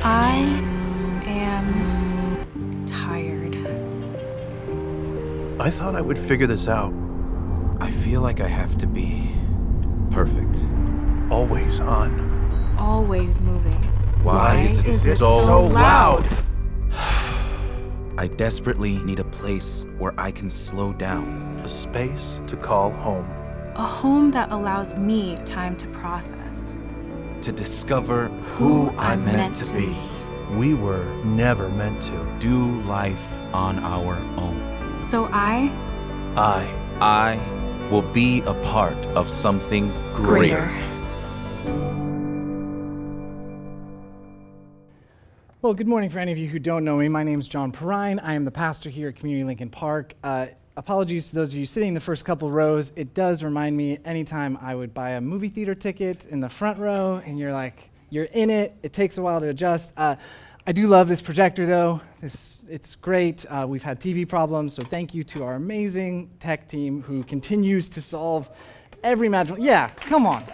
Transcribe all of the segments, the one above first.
I am tired. I thought I would figure this out. I feel like I have to be perfect. Always on. Always moving. Why, is it so, so loud? I desperately need a place where I can slow down. A space to call home. A home that allows me time to process. To discover who I'm meant, to, be. We were never meant to. Do life on our own. So I, I. I will be a part of something greater. greater. Well, good morning for any of you who don't know me. My name is John Perrine. I am the pastor here at Community Lincoln Park. Uh, apologies to those of you sitting in the first couple rows. It does remind me anytime I would buy a movie theater ticket in the front row and you're like, you're in it, it takes a while to adjust. Uh, I do love this projector though. This, it's great. Uh, we've had TV problems, so thank you to our amazing tech team who continues to solve every magical. Yeah, come on.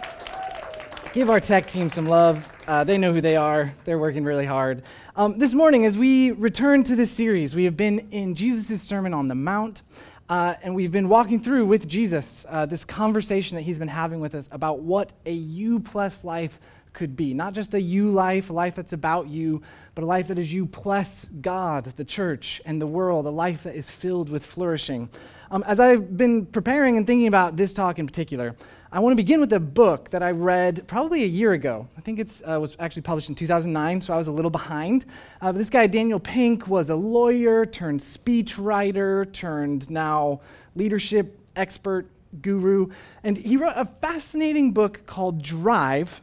Give our tech team some love. Uh, they know who they are. They're working really hard. Um, this morning, as we return to this series, we have been in Jesus' Sermon on the Mount, uh, and we've been walking through with Jesus uh, this conversation that he's been having with us about what a U plus life could be. Not just a you life, a life that's about you, but a life that is you plus God, the church, and the world, a life that is filled with flourishing. Um, as I've been preparing and thinking about this talk in particular, I want to begin with a book that I read probably a year ago. I think it uh, was actually published in 2009, so I was a little behind. Uh, this guy, Daniel Pink, was a lawyer turned speech writer, turned now leadership expert guru. And he wrote a fascinating book called Drive,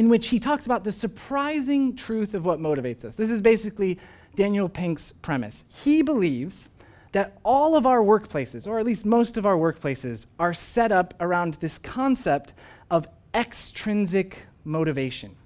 in which he talks about the surprising truth of what motivates us. This is basically Daniel Pink's premise. He believes that all of our workplaces, or at least most of our workplaces, are set up around this concept of extrinsic motivation.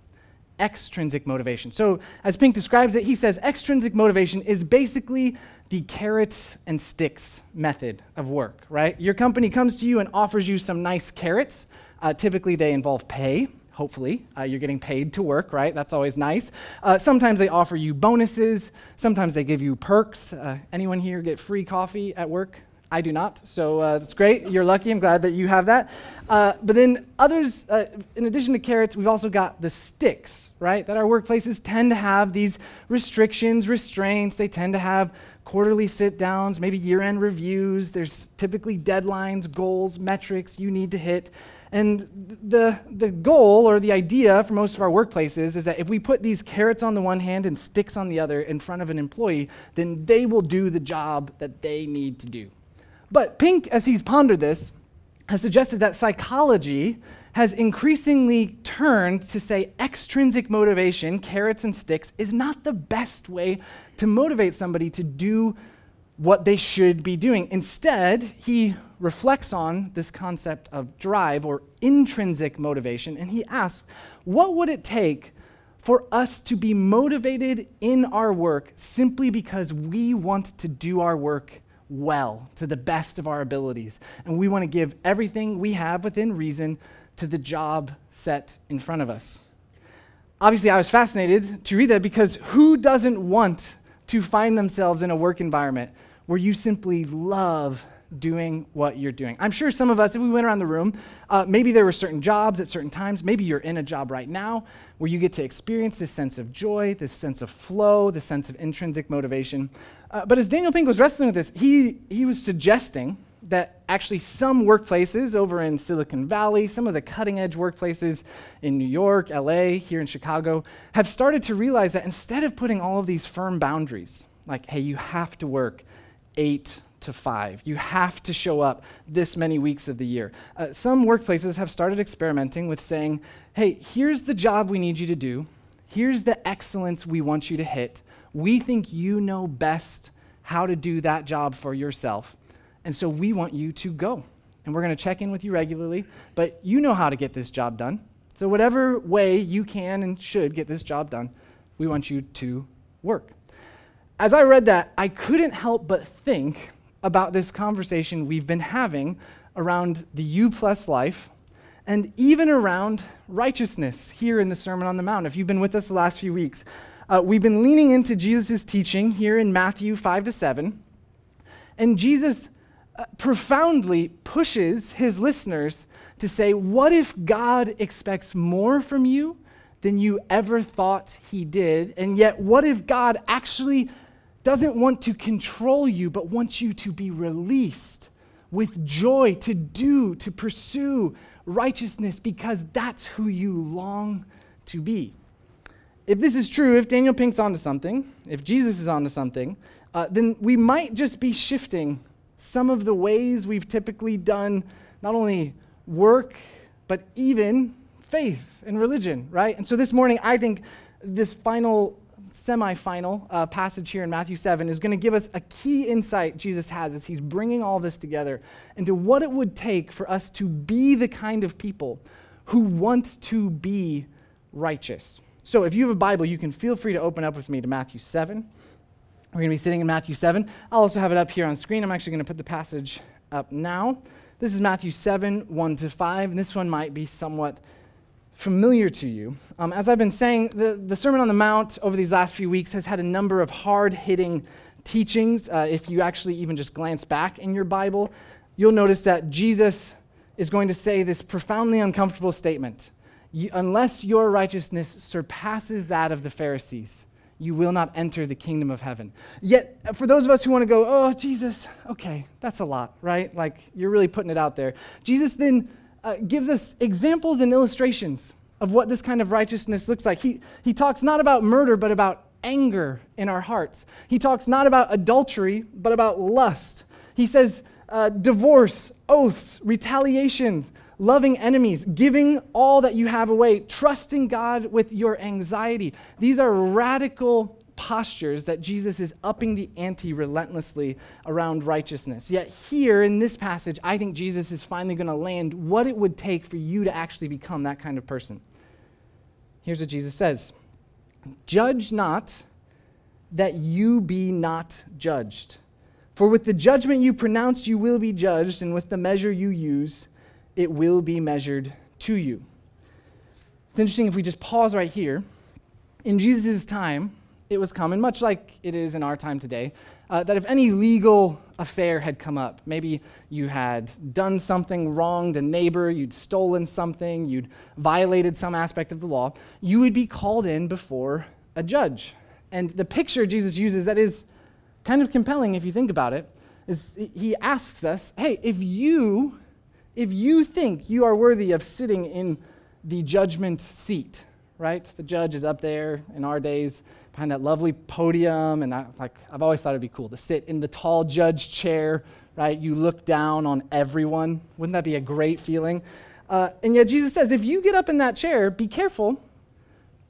Extrinsic motivation. So, as Pink describes it, he says extrinsic motivation is basically the carrots and sticks method of work, right? Your company comes to you and offers you some nice carrots. Uh, typically, they involve pay, hopefully. Uh, you're getting paid to work, right? That's always nice. Uh, sometimes they offer you bonuses. Sometimes they give you perks. Uh, anyone here get free coffee at work? I do not, so uh, that's great. You're lucky. I'm glad that you have that. Uh, but then others, uh, in addition to carrots, we've also got the sticks, right? That our workplaces tend to have these restrictions, restraints. They tend to have quarterly sit downs, maybe year end reviews. There's typically deadlines, goals, metrics you need to hit. And the, the goal or the idea for most of our workplaces is that if we put these carrots on the one hand and sticks on the other in front of an employee, then they will do the job that they need to do. But Pink, as he's pondered this, has suggested that psychology has increasingly turned to say extrinsic motivation, carrots and sticks, is not the best way to motivate somebody to do what they should be doing. Instead, he reflects on this concept of drive or intrinsic motivation, and he asks, what would it take for us to be motivated in our work simply because we want to do our work well, to the best of our abilities, and we want to give everything we have within reason to the job set in front of us? Obviously, I was fascinated to read that because who doesn't want to find themselves in a work environment where you simply love doing what you're doing. I'm sure some of us, if we went around the room, uh, maybe there were certain jobs at certain times. Maybe you're in a job right now where you get to experience this sense of joy, this sense of flow, this sense of intrinsic motivation. Uh, but as Daniel Pink was wrestling with this, he, he was suggesting that actually some workplaces over in Silicon Valley, some of the cutting edge workplaces in New York, LA, here in Chicago, have started to realize that instead of putting all of these firm boundaries, like, hey, you have to work eight to five. You have to show up this many weeks of the year. Uh, some workplaces have started experimenting with saying, hey, here's the job we need you to do, here's the excellence we want you to hit. We think you know best how to do that job for yourself. And so we want you to go. And we're going to check in with you regularly, but you know how to get this job done. So, whatever way you can and should get this job done, we want you to work. As I read that, I couldn't help but think about this conversation we've been having around the U plus life and even around righteousness here in the Sermon on the Mount. If you've been with us the last few weeks, uh, we've been leaning into Jesus' teaching here in Matthew 5 to 7. And Jesus uh, profoundly pushes his listeners to say, What if God expects more from you than you ever thought he did? And yet, what if God actually doesn't want to control you, but wants you to be released with joy, to do, to pursue righteousness because that's who you long to be? If this is true, if Daniel Pink's onto something, if Jesus is onto something, uh, then we might just be shifting some of the ways we've typically done not only work, but even faith and religion, right? And so this morning, I think this final, semi final uh, passage here in Matthew 7 is going to give us a key insight Jesus has as he's bringing all this together into what it would take for us to be the kind of people who want to be righteous. So if you have a Bible, you can feel free to open up with me to Matthew 7. We're going to be sitting in Matthew 7. I'll also have it up here on screen. I'm actually going to put the passage up now. This is Matthew 7, 1 to 5, and this one might be somewhat familiar to you. Um, as I've been saying, the, the Sermon on the Mount over these last few weeks has had a number of hard hitting teachings. Uh, if you actually even just glance back in your Bible, you'll notice that Jesus is going to say this profoundly uncomfortable statement Unless your righteousness surpasses that of the Pharisees, you will not enter the kingdom of heaven. Yet, for those of us who want to go, oh, Jesus, okay, that's a lot, right? Like, you're really putting it out there. Jesus then uh, gives us examples and illustrations of what this kind of righteousness looks like. He, he talks not about murder, but about anger in our hearts. He talks not about adultery, but about lust. He says uh, divorce, oaths, retaliations, loving enemies, giving all that you have away, trusting God with your anxiety. These are radical postures that Jesus is upping the ante relentlessly around righteousness. Yet, here in this passage, I think Jesus is finally going to land what it would take for you to actually become that kind of person. Here's what Jesus says Judge not that you be not judged. For with the judgment you pronounce, you will be judged, and with the measure you use, it will be measured to you. It's interesting if we just pause right here. In Jesus' time, it was common, much like it is in our time today, uh, that if any legal affair had come up, maybe you had done something wrong to a neighbor, you'd stolen something, you'd violated some aspect of the law, you would be called in before a judge. And the picture Jesus uses that is kind of compelling if you think about it is he asks us, "Hey, if you if you think you are worthy of sitting in the judgment seat, right? The judge is up there in our days behind that lovely podium, and I, like I've always thought it'd be cool to sit in the tall judge chair, right? You look down on everyone. Wouldn't that be a great feeling? Uh, and yet Jesus says, if you get up in that chair, be careful,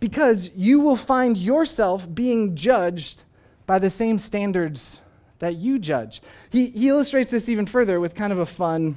because you will find yourself being judged by the same standards that you judge. He, he illustrates this even further with kind of a fun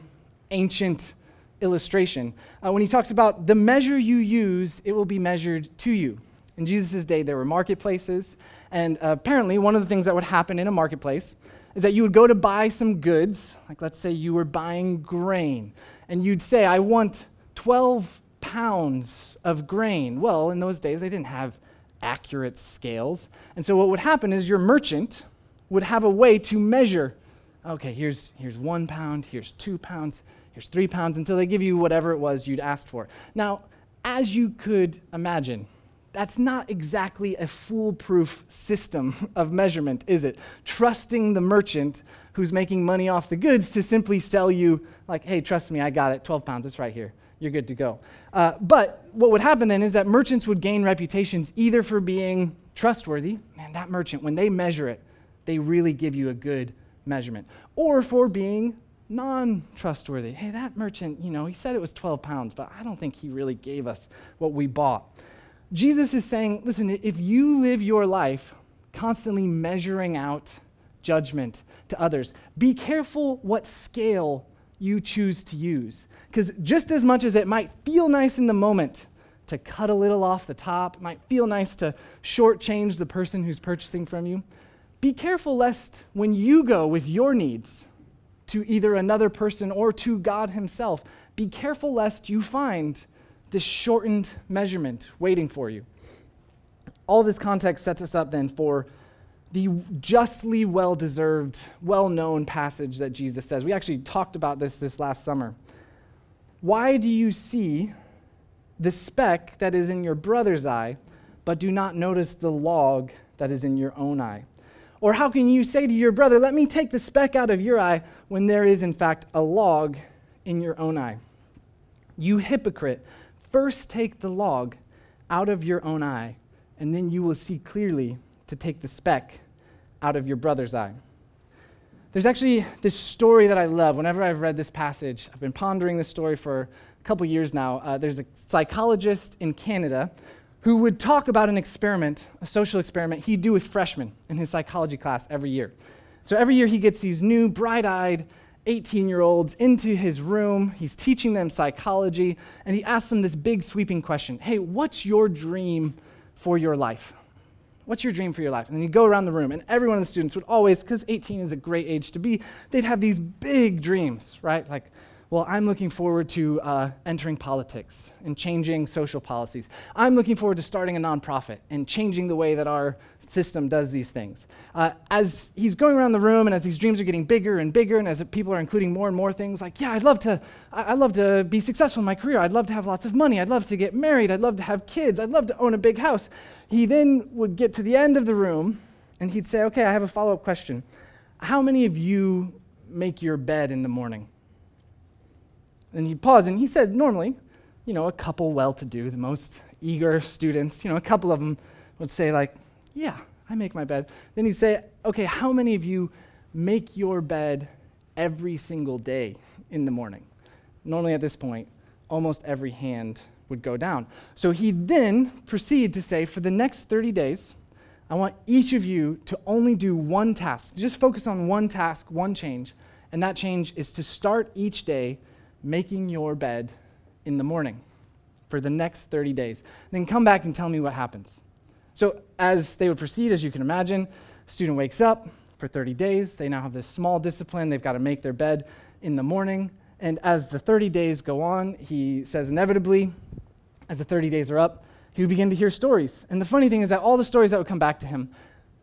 ancient illustration. Uh, when he talks about the measure you use, it will be measured to you. In Jesus' day, there were marketplaces, and uh, apparently, one of the things that would happen in a marketplace is that you would go to buy some goods, like let's say you were buying grain, and you'd say, I want 12 pounds of grain. Well, in those days, they didn't have accurate scales. And so, what would happen is your merchant would have a way to measure okay, here's, here's one pound, here's two pounds, here's three pounds, until they give you whatever it was you'd asked for. Now, as you could imagine, that's not exactly a foolproof system of measurement, is it? Trusting the merchant who's making money off the goods to simply sell you, like, hey, trust me, I got it, 12 pounds, it's right here. You're good to go. Uh, but what would happen then is that merchants would gain reputations either for being trustworthy, man, that merchant, when they measure it, they really give you a good measurement, or for being non trustworthy. Hey, that merchant, you know, he said it was 12 pounds, but I don't think he really gave us what we bought. Jesus is saying, listen, if you live your life constantly measuring out judgment to others, be careful what scale you choose to use. Because just as much as it might feel nice in the moment to cut a little off the top, might feel nice to shortchange the person who's purchasing from you, be careful lest when you go with your needs to either another person or to God Himself, be careful lest you find this shortened measurement waiting for you. All this context sets us up then for the justly well deserved, well known passage that Jesus says. We actually talked about this this last summer. Why do you see the speck that is in your brother's eye, but do not notice the log that is in your own eye? Or how can you say to your brother, Let me take the speck out of your eye, when there is, in fact, a log in your own eye? You hypocrite, first take the log out of your own eye, and then you will see clearly to take the speck out of your brother's eye. There's actually this story that I love. Whenever I've read this passage, I've been pondering this story for a couple years now. Uh, there's a psychologist in Canada who would talk about an experiment, a social experiment he'd do with freshmen in his psychology class every year. So every year he gets these new, bright eyed 18 year olds into his room. He's teaching them psychology, and he asks them this big, sweeping question Hey, what's your dream for your life? What's your dream for your life? And then you go around the room, and every one of the students would always, because 18 is a great age to be, they'd have these big dreams, right? Like, well, I'm looking forward to uh, entering politics and changing social policies. I'm looking forward to starting a nonprofit and changing the way that our system does these things. Uh, as he's going around the room and as these dreams are getting bigger and bigger, and as people are including more and more things, like, yeah, I'd love to, I'd love to be successful in my career. I'd love to have lots of money. I'd love to get married. I'd love to have kids. I'd love to own a big house. He then would get to the end of the room and he'd say, okay, I have a follow up question. How many of you make your bed in the morning? And he'd pause, and he said, normally, you know, a couple well to do, the most eager students, you know, a couple of them would say, like, yeah, I make my bed. Then he'd say, okay, how many of you make your bed every single day in the morning? Normally at this point, almost every hand would go down. So he'd then proceed to say, for the next 30 days, I want each of you to only do one task. Just focus on one task, one change. And that change is to start each day making your bed in the morning for the next 30 days. Then come back and tell me what happens. So, as they would proceed, as you can imagine, student wakes up for 30 days. They now have this small discipline. They've got to make their bed in the morning. And as the 30 days go on, he says inevitably, as the 30 days are up, he would begin to hear stories. And the funny thing is that all the stories that would come back to him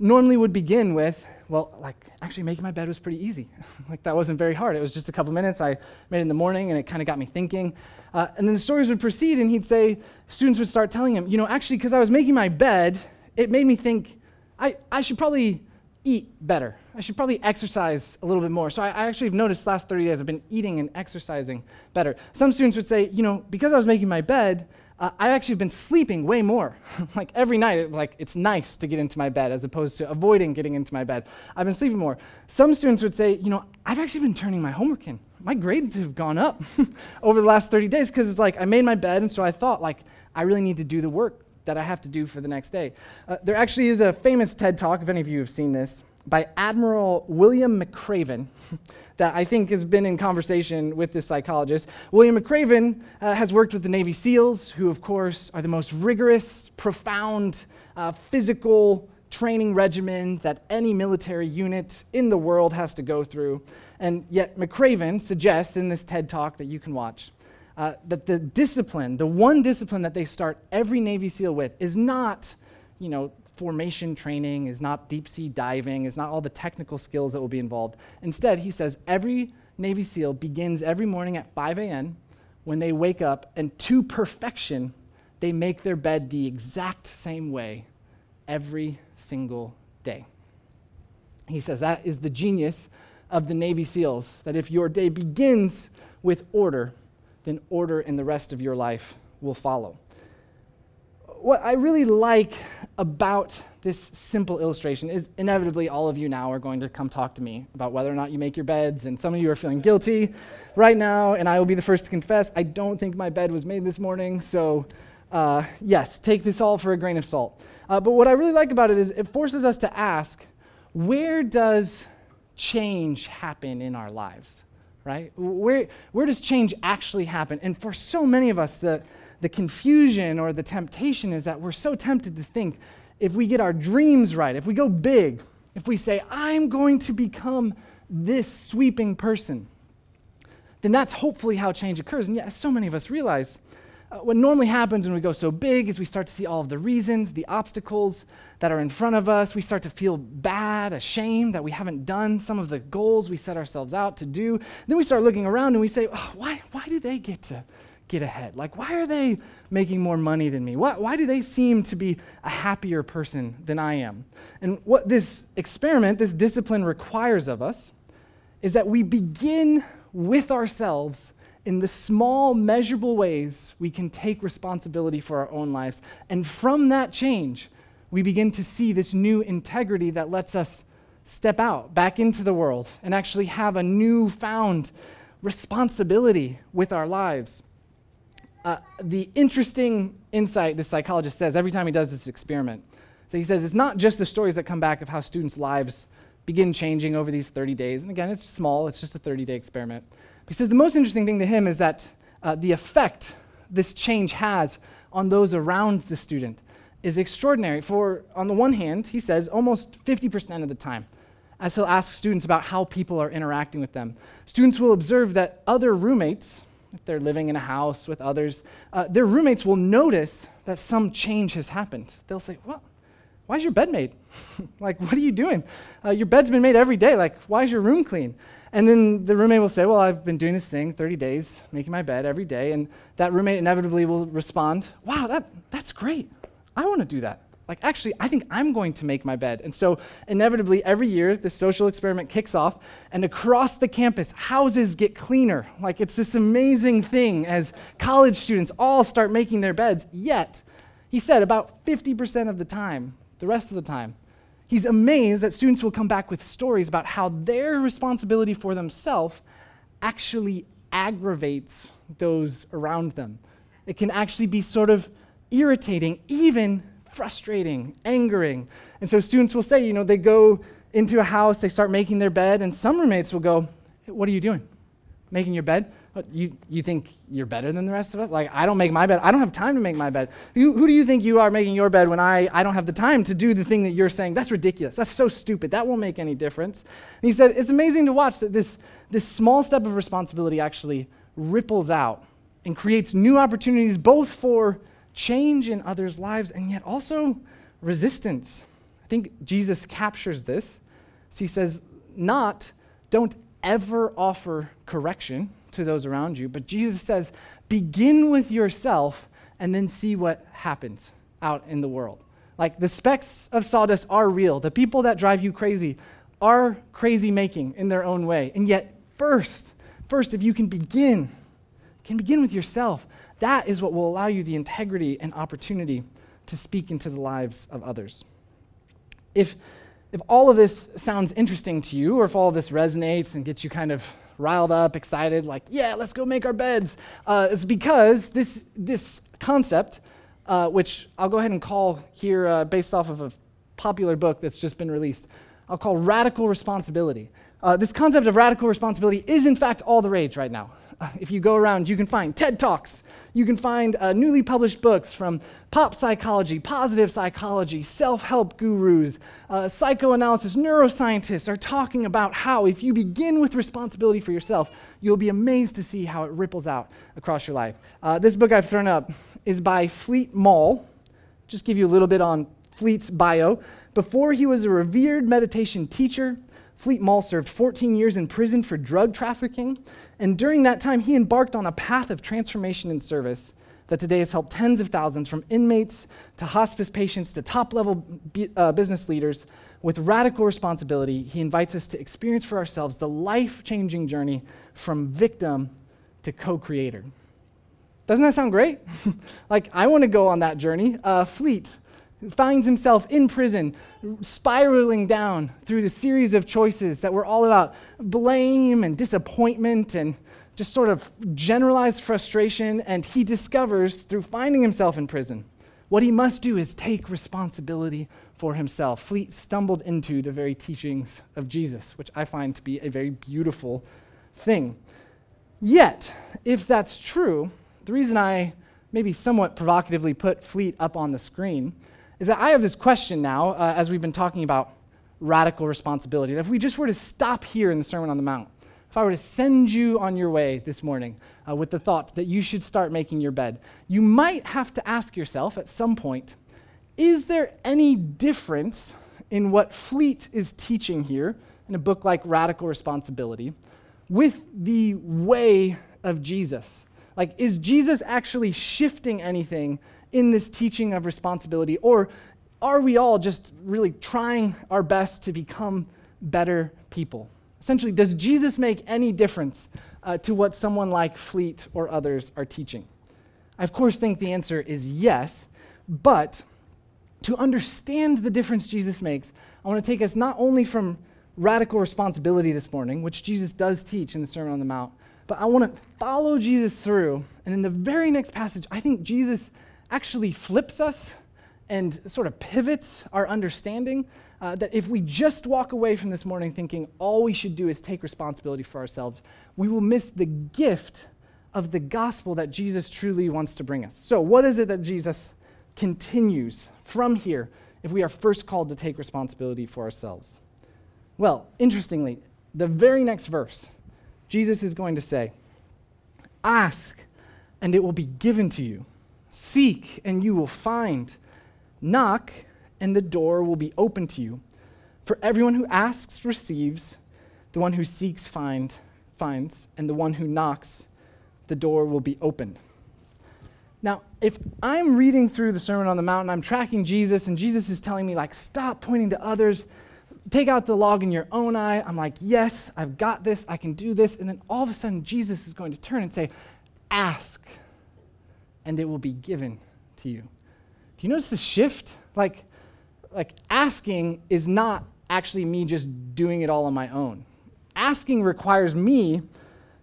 normally would begin with, well, like actually making my bed was pretty easy. like that wasn't very hard. It was just a couple minutes. I made it in the morning and it kind of got me thinking. Uh, and then the stories would proceed and he'd say, students would start telling him, you know, actually, because I was making my bed, it made me think I, I should probably eat better. I should probably exercise a little bit more. So I, I actually have noticed last 30 days I've been eating and exercising better. Some students would say, you know, because I was making my bed, uh, I actually been sleeping way more. like every night, it, like it's nice to get into my bed as opposed to avoiding getting into my bed. I've been sleeping more. Some students would say, you know, I've actually been turning my homework in. My grades have gone up over the last 30 days because it's like I made my bed, and so I thought like I really need to do the work that I have to do for the next day. Uh, there actually is a famous TED talk, if any of you have seen this, by Admiral William McRaven that I think has been in conversation with this psychologist. William McRaven uh, has worked with the Navy SEALs, who, of course, are the most rigorous, profound, uh, physical training regimen that any military unit in the world has to go through. And yet, McRaven suggests in this TED talk that you can watch uh, that the discipline, the one discipline that they start every Navy SEAL with, is not, you know, formation training, is not deep sea diving, is not all the technical skills that will be involved. Instead, he says every Navy SEAL begins every morning at 5 a.m. when they wake up, and to perfection, they make their bed the exact same way every single day. He says that is the genius of the Navy SEALs, that if your day begins with order, then order in the rest of your life will follow what I really like about this simple illustration is inevitably all of you now are going to come talk to me about whether or not you make your beds, and some of you are feeling guilty right now, and I will be the first to confess I don't think my bed was made this morning, so uh, yes, take this all for a grain of salt. Uh, but what I really like about it is it forces us to ask where does change happen in our lives, right? Where, where does change actually happen? And for so many of us, the the confusion or the temptation is that we're so tempted to think if we get our dreams right, if we go big, if we say, I'm going to become this sweeping person, then that's hopefully how change occurs. And yet, so many of us realize uh, what normally happens when we go so big is we start to see all of the reasons, the obstacles that are in front of us. We start to feel bad, ashamed that we haven't done some of the goals we set ourselves out to do. Then we start looking around and we say, oh, why, why do they get to get ahead? Like, why are they making more money than me? Why, why do they seem to be a happier person than I am? And what this experiment, this discipline requires of us is that we begin with ourselves in the small, measurable ways we can take responsibility for our own lives. And from that change, we begin to see this new integrity that lets us step out back into the world and actually have a newfound responsibility with our lives. Uh, the interesting insight this psychologist says every time he does this experiment. So he says it's not just the stories that come back of how students' lives begin changing over these 30 days. And again, it's small, it's just a 30 day experiment. But he says the most interesting thing to him is that uh, the effect this change has on those around the student is extraordinary. For, on the one hand, he says almost 50% of the time, as he'll ask students about how people are interacting with them, students will observe that other roommates, if they're living in a house with others, uh, their roommates will notice that some change has happened. They'll say, Well, why's your bed made? like, what are you doing? Uh, your bed's been made every day. Like, why is your room clean? And then the roommate will say, Well, I've been doing this thing 30 days, making my bed every day. And that roommate inevitably will respond, Wow, that, that's great. I want to do that. Like, actually, I think I'm going to make my bed. And so, inevitably, every year, this social experiment kicks off, and across the campus, houses get cleaner. Like, it's this amazing thing as college students all start making their beds. Yet, he said about 50% of the time, the rest of the time, he's amazed that students will come back with stories about how their responsibility for themselves actually aggravates those around them. It can actually be sort of irritating, even frustrating, angering. And so students will say, you know, they go into a house, they start making their bed, and some roommates will go, hey, What are you doing? Making your bed? What, you, you think you're better than the rest of us? Like, I don't make my bed. I don't have time to make my bed. You, who do you think you are making your bed when I, I don't have the time to do the thing that you're saying? That's ridiculous. That's so stupid. That won't make any difference. And he said, It's amazing to watch that this, this small step of responsibility actually ripples out and creates new opportunities both for change in others' lives and yet also resistance. I think Jesus captures this. So he says, Not, don't ever offer correction to those around you. But Jesus says, begin with yourself and then see what happens out in the world. Like the specks of sawdust are real. The people that drive you crazy are crazy making in their own way. And yet, first, first, if you can begin, can begin with yourself, that is what will allow you the integrity and opportunity to speak into the lives of others. If, if all of this sounds interesting to you, or if all of this resonates and gets you kind of riled up, excited, like, yeah, let's go make our beds. Uh, it's because this, this concept, uh, which I'll go ahead and call here uh, based off of a popular book that's just been released, I'll call radical responsibility. Uh, this concept of radical responsibility is, in fact, all the rage right now. if you go around, you can find TED Talks. You can find uh, newly published books from pop psychology, positive psychology, self help gurus, uh, psychoanalysis, neuroscientists are talking about how if you begin with responsibility for yourself, you'll be amazed to see how it ripples out across your life. Uh, this book I've thrown up is by Fleet Maull. Just give you a little bit on Fleet's bio. Before he was a revered meditation teacher, Fleet Maull served 14 years in prison for drug trafficking, and during that time, he embarked on a path of transformation and service that today has helped tens of thousands, from inmates to hospice patients to top level uh, business leaders. With radical responsibility, he invites us to experience for ourselves the life changing journey from victim to co creator. Doesn't that sound great? like, I want to go on that journey. Uh, Fleet finds himself in prison, spiraling down through the series of choices that were all about blame and disappointment and just sort of generalized frustration. And he discovers through finding himself in prison what he must do is take responsibility for himself. Fleet stumbled into the very teachings of Jesus, which I find to be a very beautiful thing. Yet, if that's true, the reason I maybe somewhat provocatively put Fleet up on the screen is that I have this question now, uh, as we've been talking about radical responsibility. If we just were to stop here in the Sermon on the Mount, if I were to send you on your way this morning uh, with the thought that you should start making your bed, you might have to ask yourself at some point is there any difference in what Fleet is teaching here in a book like Radical Responsibility with the way of Jesus? Like, is Jesus actually shifting anything in this teaching of responsibility, or are we all just really trying our best to become better people? Essentially, does Jesus make any difference uh, to what someone like Fleet or others are teaching? I, of course, think the answer is yes, but to understand the difference Jesus makes, I want to take us not only from radical responsibility this morning, which Jesus does teach in the Sermon on the Mount, but I want to follow Jesus through. And in the very next passage, I think Jesus actually flips us and sort of pivots our understanding. Uh, that if we just walk away from this morning thinking all we should do is take responsibility for ourselves, we will miss the gift of the gospel that Jesus truly wants to bring us. So, what is it that Jesus continues from here if we are first called to take responsibility for ourselves? Well, interestingly, the very next verse, Jesus is going to say, Ask, and it will be given to you. Seek, and you will find. Knock, and the door will be open to you. For everyone who asks receives, the one who seeks find, finds, and the one who knocks, the door will be opened. Now, if I'm reading through the Sermon on the Mount and I'm tracking Jesus, and Jesus is telling me, like, stop pointing to others, take out the log in your own eye, I'm like, yes, I've got this, I can do this. And then all of a sudden, Jesus is going to turn and say, ask, and it will be given to you. Do you notice the shift? Like, like asking is not actually me just doing it all on my own. Asking requires me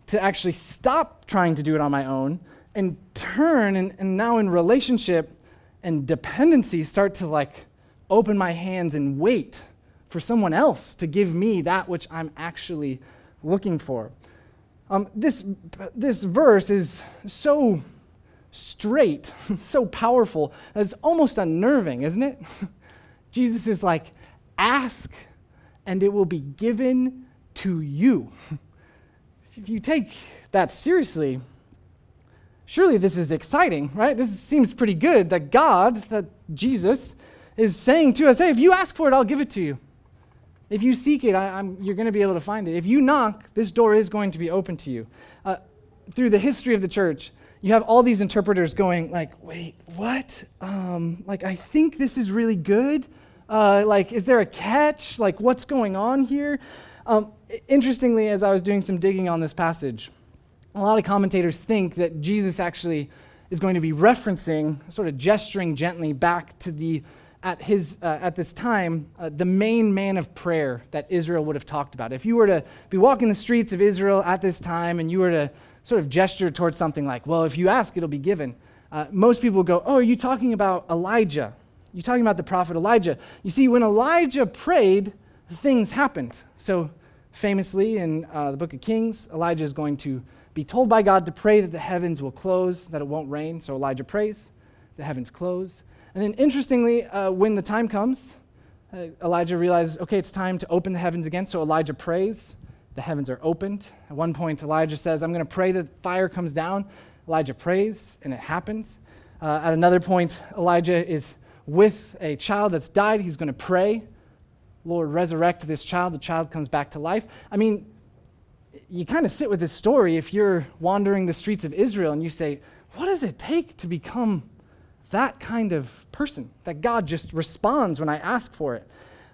to actually stop trying to do it on my own and turn and, and now in relationship and dependency start to like open my hands and wait for someone else to give me that which I'm actually looking for. Um, this, this verse is so straight, so powerful, that it's almost unnerving, isn't it? Jesus is like, ask and it will be given to you. if you take that seriously, surely this is exciting, right? This seems pretty good that God, that Jesus, is saying to us, hey, if you ask for it, I'll give it to you. If you seek it, I, you're going to be able to find it. If you knock, this door is going to be open to you. Uh, through the history of the church, you have all these interpreters going like, wait, what? Um, like, I think this is really good. Uh, like, is there a catch? Like, what's going on here? Um, interestingly, as I was doing some digging on this passage, a lot of commentators think that Jesus actually is going to be referencing, sort of gesturing gently back to the, at, his, uh, at this time, uh, the main man of prayer that Israel would have talked about. If you were to be walking the streets of Israel at this time and you were to sort of gesture towards something like, well, if you ask, it'll be given, uh, most people go, oh, are you talking about Elijah? You're talking about the prophet Elijah. You see, when Elijah prayed, things happened. So, famously in uh, the book of Kings, Elijah is going to be told by God to pray that the heavens will close, that it won't rain. So Elijah prays, the heavens close. And then, interestingly, uh, when the time comes, uh, Elijah realizes, okay, it's time to open the heavens again. So Elijah prays, the heavens are opened. At one point, Elijah says, I'm going to pray that fire comes down. Elijah prays, and it happens. Uh, at another point, Elijah is with a child that's died. He's going to pray, Lord, resurrect this child. The child comes back to life. I mean, you kind of sit with this story if you're wandering the streets of Israel and you say, what does it take to become that kind of person? That God just responds when I ask for it.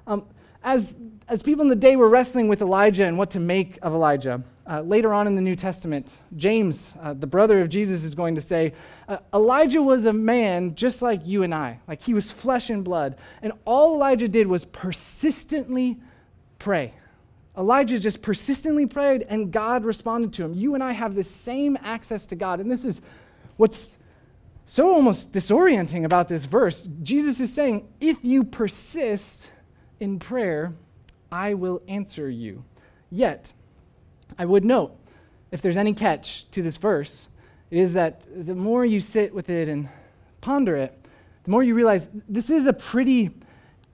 Um, as, as people in the day were wrestling with Elijah and what to make of Elijah, uh, later on in the New Testament, James, uh, the brother of Jesus, is going to say uh, Elijah was a man just like you and I. Like he was flesh and blood. And all Elijah did was persistently pray. Elijah just persistently prayed and God responded to him. You and I have the same access to God. And this is what's so almost disorienting about this verse. Jesus is saying, if you persist in prayer, I will answer you. Yet, I would note, if there's any catch to this verse, it is that the more you sit with it and ponder it, the more you realize this is a pretty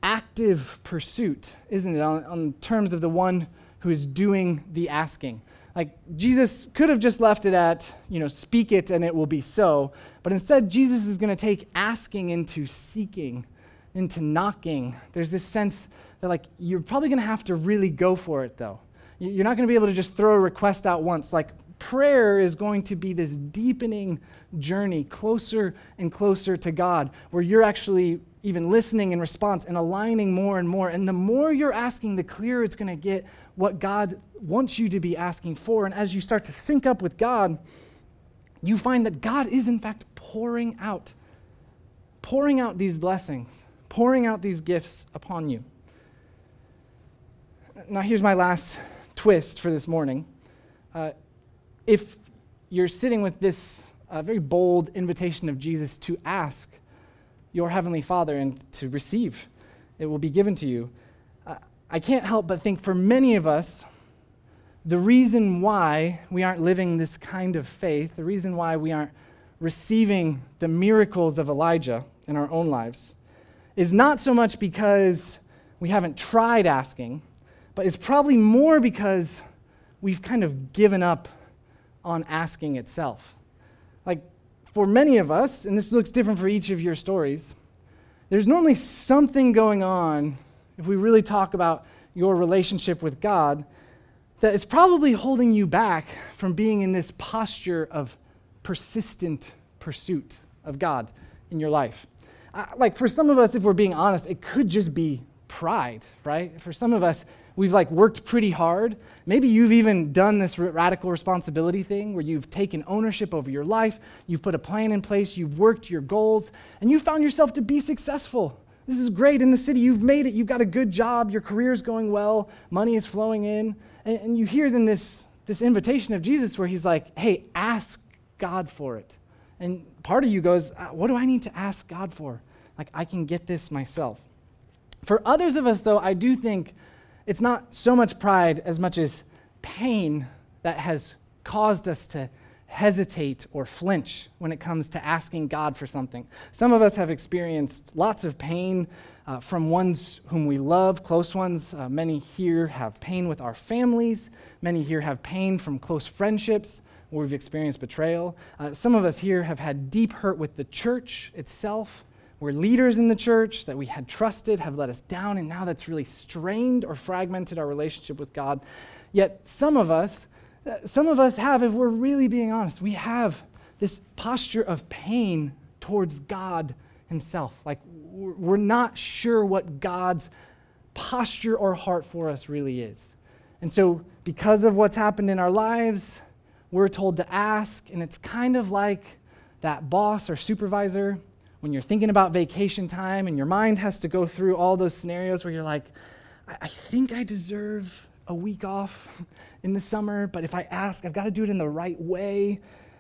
active pursuit, isn't it, on, on terms of the one who is doing the asking. Like Jesus could have just left it at, you know, speak it and it will be so. But instead, Jesus is going to take asking into seeking, into knocking. There's this sense that, like, you're probably going to have to really go for it, though. You're not going to be able to just throw a request out once. Like, prayer is going to be this deepening journey closer and closer to God, where you're actually even listening in response and aligning more and more. And the more you're asking, the clearer it's going to get what God wants you to be asking for. And as you start to sync up with God, you find that God is, in fact, pouring out, pouring out these blessings, pouring out these gifts upon you. Now, here's my last twist for this morning. Uh, if you're sitting with this uh, very bold invitation of Jesus to ask your Heavenly Father and to receive, it will be given to you. I can't help but think for many of us, the reason why we aren't living this kind of faith, the reason why we aren't receiving the miracles of Elijah in our own lives, is not so much because we haven't tried asking, but it's probably more because we've kind of given up on asking itself. For many of us, and this looks different for each of your stories, there's normally something going on if we really talk about your relationship with God that is probably holding you back from being in this posture of persistent pursuit of God in your life. Like for some of us, if we're being honest, it could just be pride, right? For some of us, we've like worked pretty hard. Maybe you've even done this radical responsibility thing where you've taken ownership over your life, you've put a plan in place, you've worked your goals, and you found yourself to be successful. This is great in the city. You've made it. You've got a good job. Your career's going well. Money is flowing in. And, and you hear then this, this invitation of Jesus where he's like, hey, ask God for it. And part of you goes, uh, what do I need to ask God for? Like, I can get this myself. For others of us, though, I do think it's not so much pride as much as pain that has caused us to hesitate or flinch when it comes to asking God for something. Some of us have experienced lots of pain uh, from ones whom we love, close ones. Uh, many here have pain with our families. Many here have pain from close friendships where we've experienced betrayal. Uh, some of us here have had deep hurt with the church itself, where leaders in the church that we had trusted have let us down, and now that's really strained or fragmented our relationship with God. Yet some of us, uh, some of us have, if we're really being honest, we have this posture of pain towards God Himself. Like we're not sure what God's posture or heart for us really is. And so, because of what's happened in our lives, we're told to ask, and it's kind of like that boss or supervisor when you're thinking about vacation time and your mind has to go through all those scenarios where you're like, I, I think I deserve a week off in the summer, but if I ask, I've got to do it in the right way.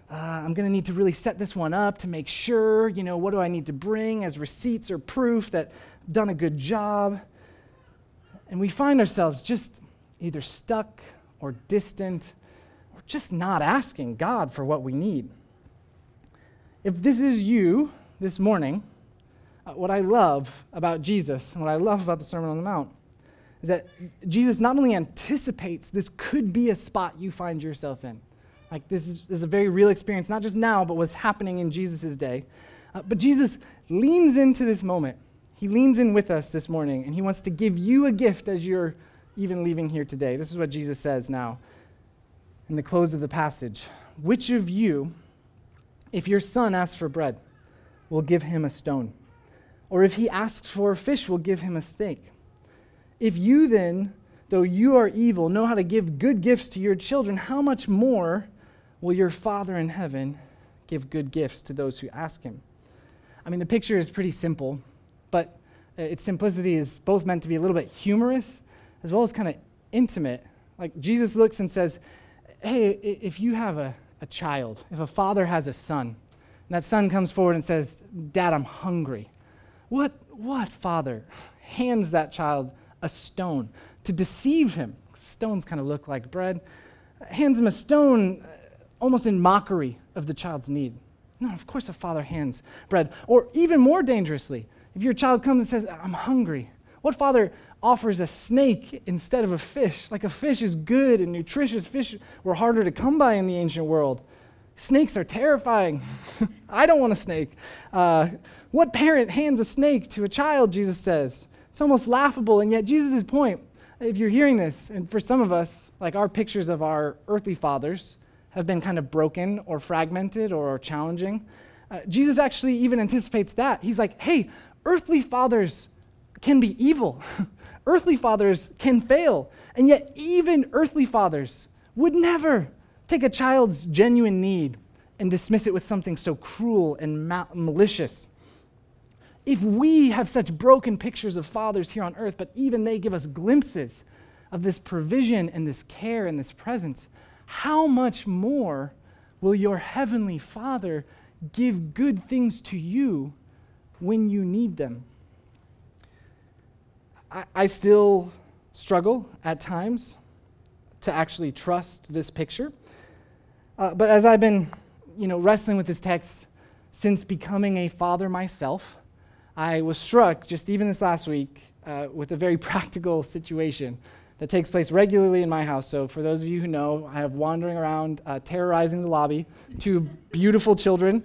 Uh, I'm going to need to really set this one up to make sure, you know, what do I need to bring as receipts or proof that I've done a good job? And we find ourselves just either stuck or distant or just not asking God for what we need. If this is you this morning, uh, what I love about Jesus what I love about the Sermon on the Mount is that Jesus not only anticipates this could be a spot you find yourself in. Like this is, this is a very real experience, not just now, but was happening in Jesus' day. Uh, but Jesus leans into this moment. He leans in with us this morning, and he wants to give you a gift as you're even leaving here today. This is what Jesus says now in the close of the passage. Which of you, if your son asks for bread, will give him a stone? Or if he asks for a fish, will give him a steak? If you then, though you are evil, know how to give good gifts to your children, how much more will your Father in heaven give good gifts to those who ask him? I mean, the picture is pretty simple, but uh, its simplicity is both meant to be a little bit humorous as well as kind of intimate. Like Jesus looks and says, Hey, if you have a, a child, if a father has a son, and that son comes forward and says, Dad, I'm hungry, what, what father hands that child a stone to deceive him? Stones kind of look like bread. Hands him a stone uh, almost in mockery of the child's need. No, of course a father hands bread. Or even more dangerously, if your child comes and says, I'm hungry, What father offers a snake instead of a fish? Like a fish is good and nutritious. Fish were harder to come by in the ancient world. Snakes are terrifying. I don't want a snake. Uh, what parent hands a snake to a child, Jesus says? It's almost laughable, and yet Jesus' point, if you're hearing this, and for some of us, like our pictures of our earthly fathers have been kind of broken or fragmented or challenging, uh, Jesus actually even anticipates that. He's like, hey, earthly fathers can be evil. earthly fathers can fail. And yet, even earthly fathers would never take a child's genuine need and dismiss it with something so cruel and ma- malicious. If we have such broken pictures of fathers here on earth, but even they give us glimpses of this provision and this care and this presence, how much more will your heavenly Father give good things to you when you need them? I, I still struggle at times to actually trust this picture. Uh, but as I've been, you know, wrestling with this text since becoming a father myself, I was struck just even this last week uh, with a very practical situation that takes place regularly in my house. So, for those of you who know, I have wandering around uh, terrorizing the lobby two beautiful children,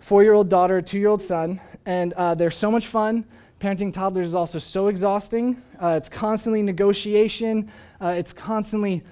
four year old daughter, two year old son, and uh, they're so much fun. Parenting toddlers is also so exhausting. Uh, it's constantly negotiation, uh, it's constantly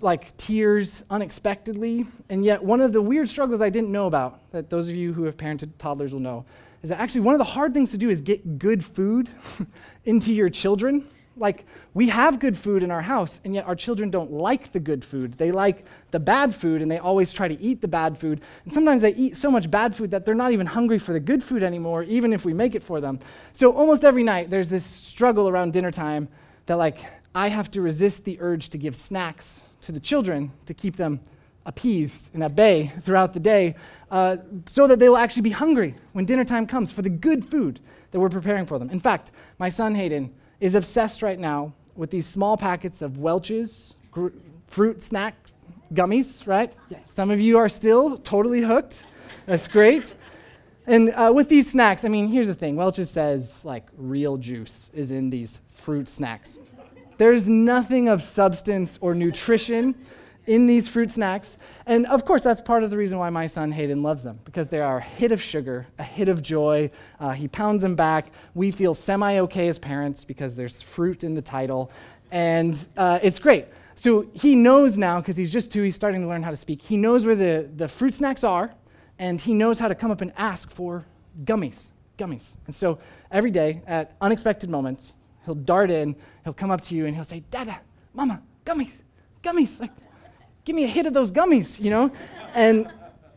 like tears unexpectedly. And yet, one of the weird struggles I didn't know about, that those of you who have parented toddlers will know, is that actually one of the hard things to do is get good food into your children. Like, we have good food in our house, and yet our children don't like the good food. They like the bad food, and they always try to eat the bad food. And sometimes they eat so much bad food that they're not even hungry for the good food anymore, even if we make it for them. So, almost every night, there's this struggle around dinner time that, like, I have to resist the urge to give snacks to the children to keep them appeased and at bay throughout the day uh, so that they will actually be hungry when dinner time comes for the good food that we're preparing for them. In fact, my son Hayden is obsessed right now with these small packets of Welch's gr- fruit snack gummies, right? Yes. Some of you are still totally hooked. That's great. And uh, with these snacks, I mean, here's the thing Welch's says like real juice is in these fruit snacks. There's nothing of substance or nutrition in these fruit snacks. And of course, that's part of the reason why my son Hayden loves them, because they are a hit of sugar, a hit of joy. Uh, he pounds them back. We feel semi okay as parents because there's fruit in the title. And uh, it's great. So he knows now, because he's just two, he's starting to learn how to speak. He knows where the, the fruit snacks are, and he knows how to come up and ask for gummies. Gummies. And so every day, at unexpected moments, he'll dart in, he'll come up to you, and he'll say, Dada, Mama, gummies, gummies. Like, give me a hit of those gummies, you know? And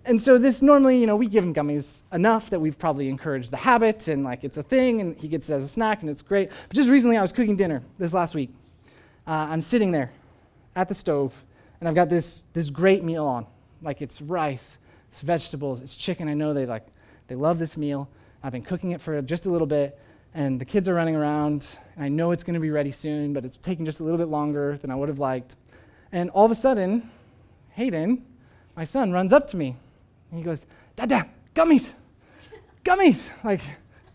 and so this normally, you know, we give him gummies enough that we've probably encouraged the habit and like it's a thing and he gets it as a snack and it's great. But just recently I was cooking dinner this last week. Uh, I'm sitting there at the stove and I've got this this great meal on. Like it's rice, it's vegetables, it's chicken. I know they like they love this meal. I've been cooking it for just a little bit and the kids are running around and I know it's going to be ready soon, but it's taking just a little bit longer than I would have liked. And all of a sudden, Hayden, my son, runs up to me and he goes, Dada, gummies, gummies, like,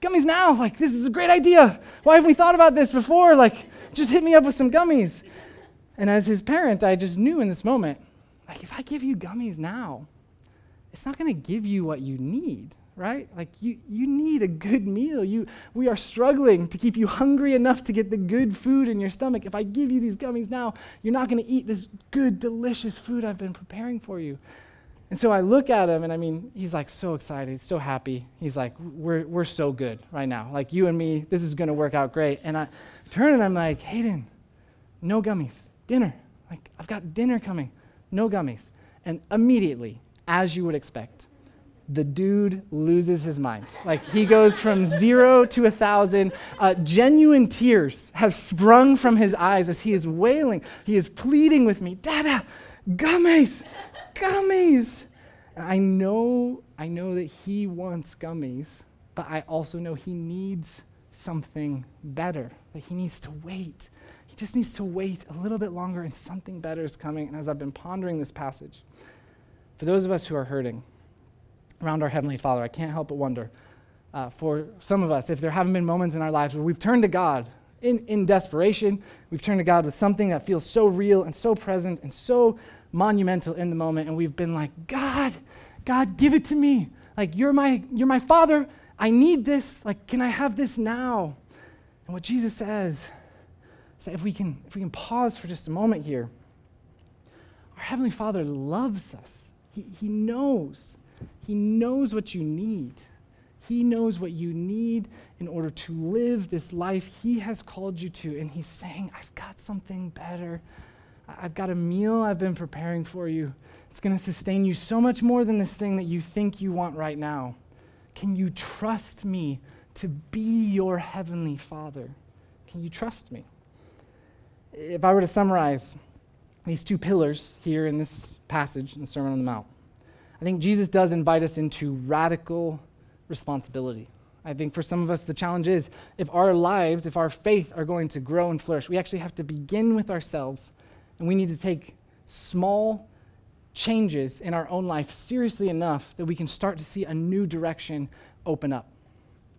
gummies now. Like, this is a great idea. Why haven't we thought about this before? Like, just hit me up with some gummies. And as his parent, I just knew in this moment, like, if I give you gummies now, it's not going to give you what you need right? Like you, you need a good meal. You, we are struggling to keep you hungry enough to get the good food in your stomach. If I give you these gummies now, you're not going to eat this good, delicious food I've been preparing for you. And so I look at him, and I mean, he's like so excited, so happy. He's like, we're, we're so good right now. Like you and me, this is going to work out great. And I turn and I'm like, Hayden, no gummies, dinner. Like, I've got dinner coming, no gummies. And immediately, as you would expect, the dude loses his mind. Like he goes from zero to a thousand. Uh, genuine tears have sprung from his eyes as he is wailing. He is pleading with me, Dada, gummies, gummies. And I know, I know that he wants gummies, but I also know he needs something better. That he needs to wait. He just needs to wait a little bit longer, and something better is coming. And as I've been pondering this passage, for those of us who are hurting, around our Heavenly Father, I can't help but wonder uh, for some of us if there haven't been moments in our lives where we've turned to God In, in desperation, we've turned to God with something that feels so real and so present and so monumental in the moment, and we've been like, God, God, give it to me. Like, you're my, you're my father. I need this. Like, can I have this now? And what Jesus says is that if we can, if we can pause for just a moment here, our Heavenly Father loves us. He, he knows. He knows what you need. He knows what you need in order to live this life He has called you to. And He's saying, I've got something better. I've got a meal I've been preparing for you. It's going to sustain you so much more than this thing that you think you want right now. Can you trust me to be your heavenly Father? Can you trust me? If I were to summarize these two pillars here in this passage in the Sermon on the Mount, I think Jesus does invite us into radical responsibility. I think for some of us, the challenge is if our lives, if our faith are going to grow and flourish, we actually have to begin with ourselves and we need to take small changes in our own life seriously enough that we can start to see a new direction open up.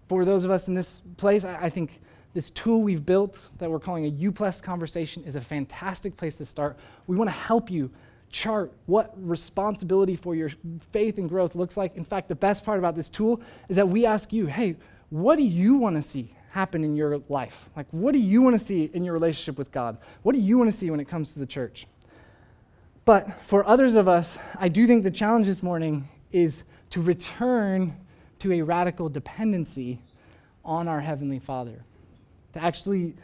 For those of us in this place, I, I think this tool we've built that we're calling a U plus conversation is a fantastic place to start. We want to help you chart what responsibility for your faith and growth looks like. In fact, the best part about this tool is that we ask you, hey, what do you want to see happen in your life? Like, what do you want to see in your relationship with God? What do you want to see when it comes to the church? But for others of us, I do think the challenge this morning is to return to a radical dependency on our Heavenly Father, to actually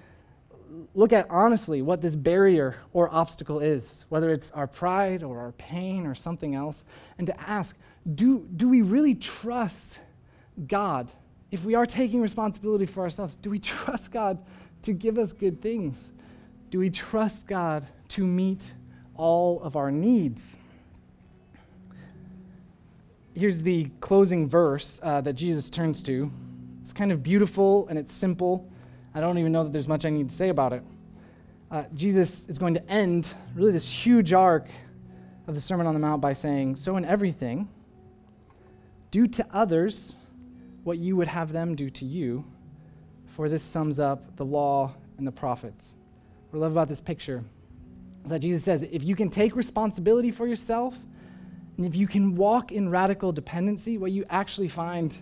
look at honestly what this barrier or obstacle is, whether it's our pride or our pain or something else, and to ask do, do we really trust God? If we are taking responsibility for ourselves, do we trust God to give us good things? Do we trust God to meet all of our needs? Here's the closing verse uh, that Jesus turns to. It's kind of beautiful and it's simple I don't even know that there's much I need to say about it. Uh, Jesus is going to end really this huge arc of the Sermon on the Mount by saying, So in everything, do to others what you would have them do to you, for this sums up the law and the prophets. What I love about this picture is that Jesus says, if you can take responsibility for yourself, and if you can walk in radical dependency, what you actually find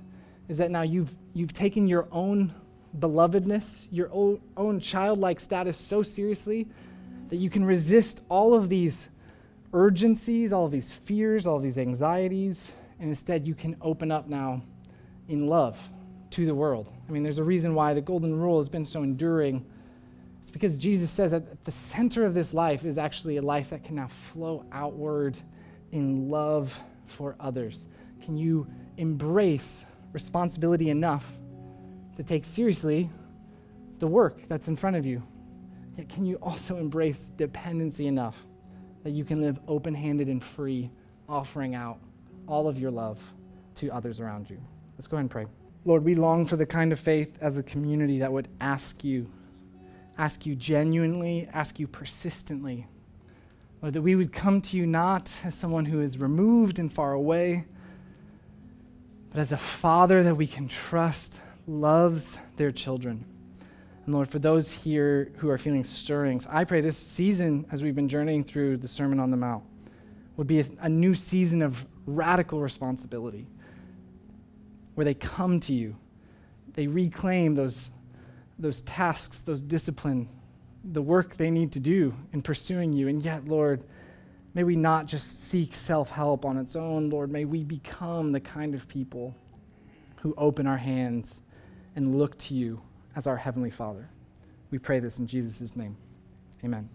is that now you've, you've taken your own belovedness, your own, own childlike status so seriously that you can resist all of these urgencies, all of these fears, all of these anxieties, and instead you can open up now in love to the world. I mean, there's a reason why the golden rule has been so enduring. It's because Jesus says that the center of this life is actually a life that can now flow outward in love for others. Can you embrace responsibility enough to take seriously the work that's in front of you. Yet, can you also embrace dependency enough that you can live open handed and free, offering out all of your love to others around you? Let's go ahead and pray. Lord, we long for the kind of faith as a community that would ask you, ask you genuinely, ask you persistently. Lord, that we would come to you not as someone who is removed and far away, but as a father that we can trust loves their children. And Lord, for those here who are feeling stirrings, I pray this season, as we've been journeying through the Sermon on the Mount, would be a, a new season of radical responsibility where they come to you, they reclaim those, those tasks, those discipline, the work they need to do in pursuing you. And yet, Lord, may we not just seek self help on its own, Lord. May we become the kind of people who open our hands and look to you as our Heavenly Father. We pray this in Jesus' name. Amen.